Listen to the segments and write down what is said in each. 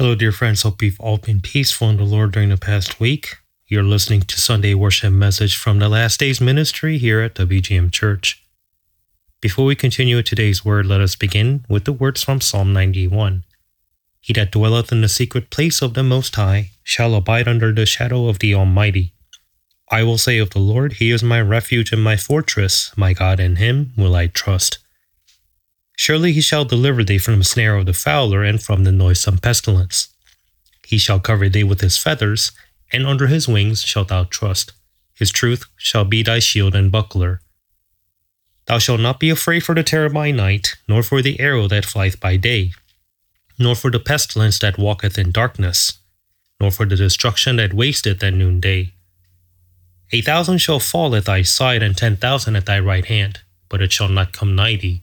Hello, dear friends. Hope you've all been peaceful in the Lord during the past week. You're listening to Sunday worship message from the Last Days Ministry here at WGM Church. Before we continue today's word, let us begin with the words from Psalm 91. He that dwelleth in the secret place of the Most High shall abide under the shadow of the Almighty. I will say of the Lord, He is my refuge and my fortress, my God, in Him will I trust. Surely he shall deliver thee from the snare of the fowler and from the noisome pestilence. He shall cover thee with his feathers, and under his wings shalt thou trust. His truth shall be thy shield and buckler. Thou shalt not be afraid for the terror by night, nor for the arrow that flieth by day, nor for the pestilence that walketh in darkness, nor for the destruction that wasteth at noonday. A thousand shall fall at thy side, and ten thousand at thy right hand, but it shall not come nigh thee.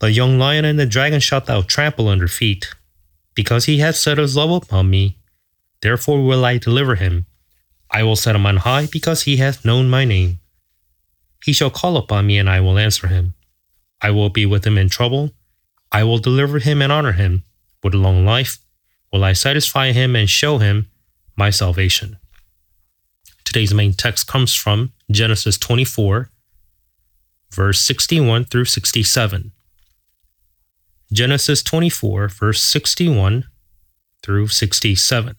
the young lion and the dragon shalt thou trample under feet. Because he hath set his love upon me, therefore will I deliver him. I will set him on high, because he hath known my name. He shall call upon me, and I will answer him. I will be with him in trouble. I will deliver him and honor him. With long life will I satisfy him and show him my salvation. Today's main text comes from Genesis 24, verse 61 through 67. Genesis 24, verse 61 through 67.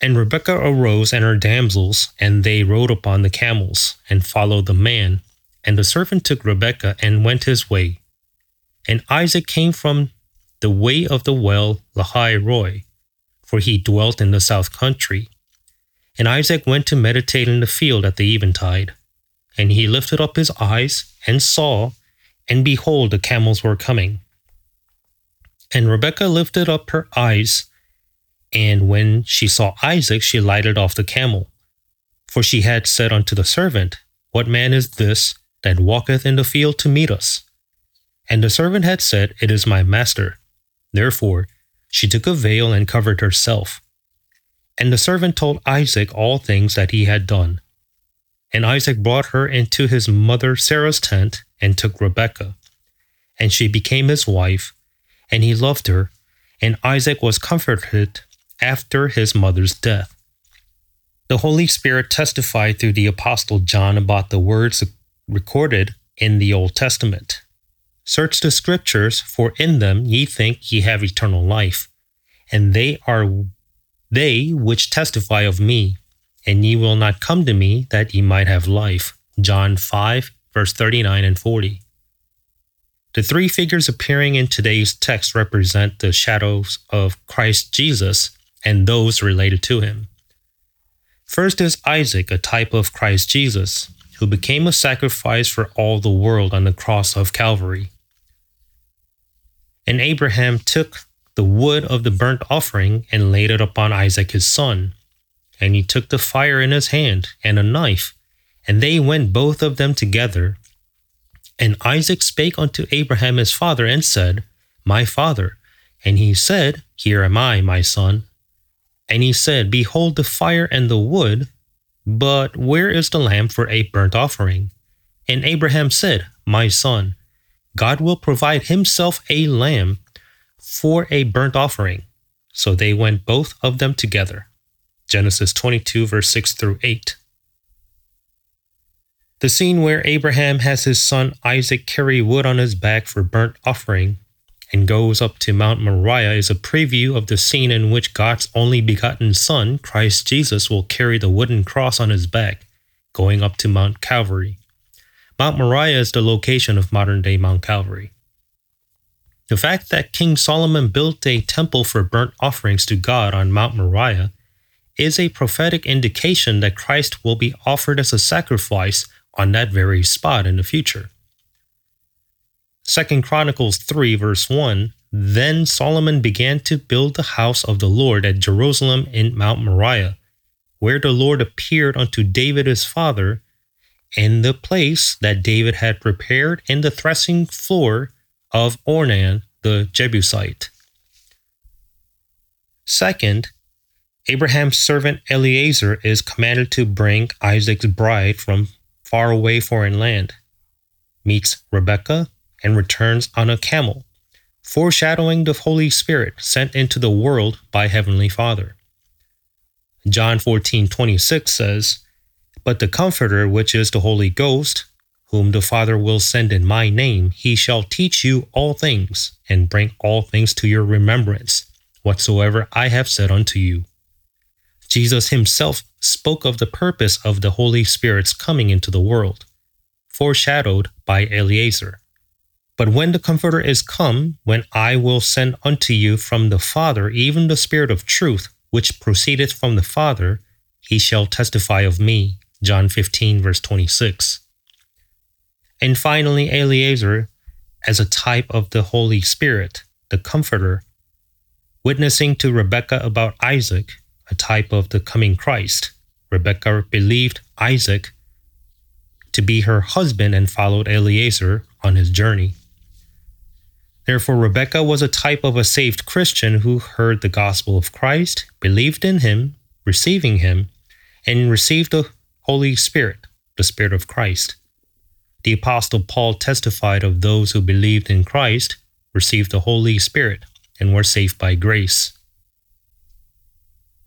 And Rebekah arose and her damsels, and they rode upon the camels, and followed the man. And the servant took Rebekah and went his way. And Isaac came from the way of the well Lahai-roi, for he dwelt in the south country. And Isaac went to meditate in the field at the eventide. And he lifted up his eyes and saw, and behold, the camels were coming. And Rebekah lifted up her eyes, and when she saw Isaac, she lighted off the camel. For she had said unto the servant, What man is this that walketh in the field to meet us? And the servant had said, It is my master. Therefore she took a veil and covered herself. And the servant told Isaac all things that he had done. And Isaac brought her into his mother Sarah's tent and took Rebekah. And she became his wife, and he loved her, and Isaac was comforted after his mother's death. The Holy Spirit testified through the Apostle John about the words recorded in the Old Testament. Search the Scriptures, for in them ye think ye have eternal life, and they are they which testify of me and ye will not come to me that ye might have life. John 5, verse 39 and 40. The three figures appearing in today's text represent the shadows of Christ Jesus and those related to him. First is Isaac, a type of Christ Jesus, who became a sacrifice for all the world on the cross of Calvary. And Abraham took the wood of the burnt offering and laid it upon Isaac his son. And he took the fire in his hand and a knife, and they went both of them together. And Isaac spake unto Abraham his father, and said, My father. And he said, Here am I, my son. And he said, Behold the fire and the wood, but where is the lamb for a burnt offering? And Abraham said, My son, God will provide himself a lamb for a burnt offering. So they went both of them together. Genesis 22, verse 6 through 8. The scene where Abraham has his son Isaac carry wood on his back for burnt offering and goes up to Mount Moriah is a preview of the scene in which God's only begotten Son, Christ Jesus, will carry the wooden cross on his back, going up to Mount Calvary. Mount Moriah is the location of modern day Mount Calvary. The fact that King Solomon built a temple for burnt offerings to God on Mount Moriah is a prophetic indication that Christ will be offered as a sacrifice on that very spot in the future. 2 Chronicles 3 verse 1 Then Solomon began to build the house of the Lord at Jerusalem in Mount Moriah, where the Lord appeared unto David his father, in the place that David had prepared in the threshing floor of Ornan the Jebusite. Second, Abraham's servant Eliezer is commanded to bring Isaac's bride from far away foreign land, meets Rebekah, and returns on a camel, foreshadowing the Holy Spirit sent into the world by Heavenly Father. John 14 26 says, But the Comforter, which is the Holy Ghost, whom the Father will send in my name, he shall teach you all things, and bring all things to your remembrance, whatsoever I have said unto you. Jesus himself spoke of the purpose of the Holy Spirit's coming into the world, foreshadowed by Eliezer. But when the Comforter is come, when I will send unto you from the Father even the Spirit of truth, which proceedeth from the Father, he shall testify of me. John 15, verse 26. And finally, Eliezer, as a type of the Holy Spirit, the Comforter, witnessing to Rebekah about Isaac, a type of the coming Christ. Rebekah believed Isaac to be her husband and followed Eliezer on his journey. Therefore, Rebekah was a type of a saved Christian who heard the gospel of Christ, believed in him, receiving him, and received the Holy Spirit, the Spirit of Christ. The Apostle Paul testified of those who believed in Christ, received the Holy Spirit, and were saved by grace.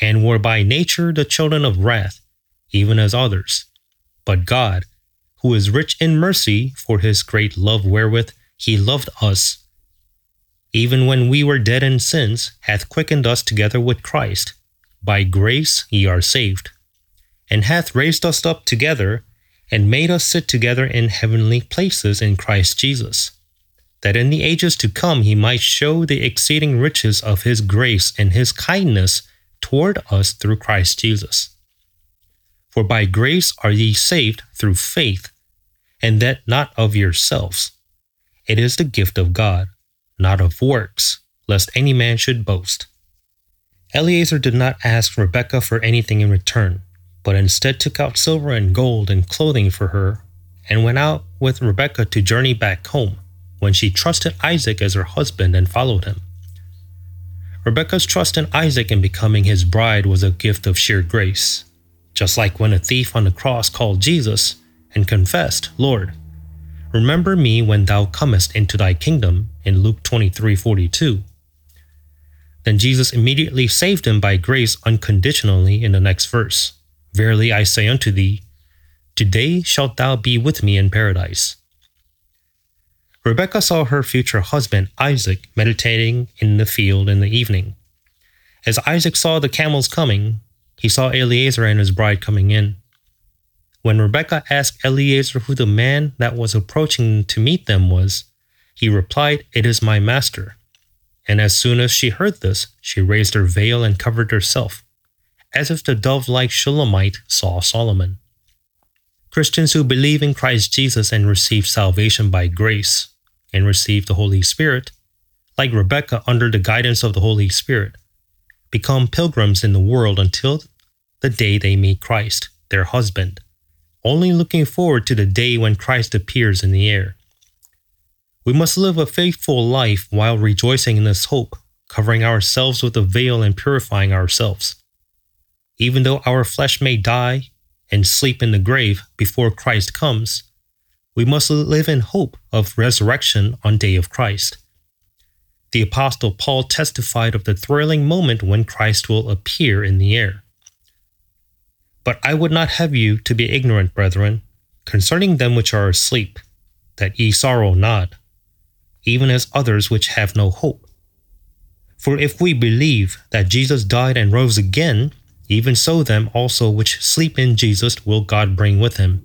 and were by nature the children of wrath, even as others. But God, who is rich in mercy for his great love wherewith he loved us, even when we were dead in sins, hath quickened us together with Christ. By grace ye are saved, and hath raised us up together, and made us sit together in heavenly places in Christ Jesus, that in the ages to come he might show the exceeding riches of his grace and his kindness toward us through Christ Jesus. For by grace are ye saved through faith, and that not of yourselves. It is the gift of God, not of works, lest any man should boast. Eliezer did not ask Rebekah for anything in return, but instead took out silver and gold and clothing for her, and went out with Rebekah to journey back home, when she trusted Isaac as her husband and followed him. Rebekah's trust in Isaac in becoming his bride was a gift of sheer grace. Just like when a thief on the cross called Jesus and confessed, Lord, remember me when thou comest into thy kingdom in Luke 23:42. Then Jesus immediately saved him by grace unconditionally in the next verse. Verily I say unto thee, today shalt thou be with me in paradise. Rebekah saw her future husband, Isaac, meditating in the field in the evening. As Isaac saw the camels coming, he saw Eliezer and his bride coming in. When Rebekah asked Eliezer who the man that was approaching to meet them was, he replied, It is my master. And as soon as she heard this, she raised her veil and covered herself, as if the dove like Shulamite saw Solomon. Christians who believe in Christ Jesus and receive salvation by grace and receive the Holy Spirit, like Rebekah under the guidance of the Holy Spirit, become pilgrims in the world until the day they meet Christ, their husband, only looking forward to the day when Christ appears in the air. We must live a faithful life while rejoicing in this hope, covering ourselves with a veil and purifying ourselves. Even though our flesh may die and sleep in the grave before Christ comes, we must live in hope of resurrection on day of Christ. The apostle Paul testified of the thrilling moment when Christ will appear in the air. But I would not have you to be ignorant, brethren, concerning them which are asleep, that ye sorrow not, even as others which have no hope. For if we believe that Jesus died and rose again, even so them also which sleep in Jesus will God bring with him.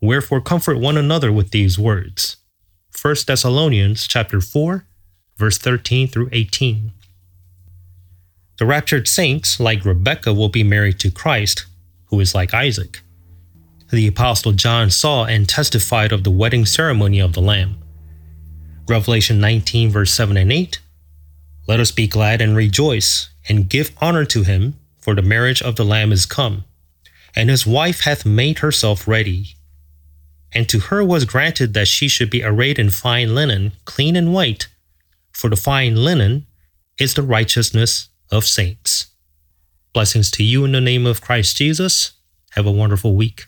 Wherefore comfort one another with these words. 1 Thessalonians chapter 4, verse 13 through 18. The raptured saints, like Rebekah, will be married to Christ, who is like Isaac. The Apostle John saw and testified of the wedding ceremony of the Lamb. Revelation 19, verse 7 and 8. Let us be glad and rejoice, and give honor to him, for the marriage of the Lamb is come, and his wife hath made herself ready. And to her was granted that she should be arrayed in fine linen, clean and white, for the fine linen is the righteousness of saints. Blessings to you in the name of Christ Jesus. Have a wonderful week.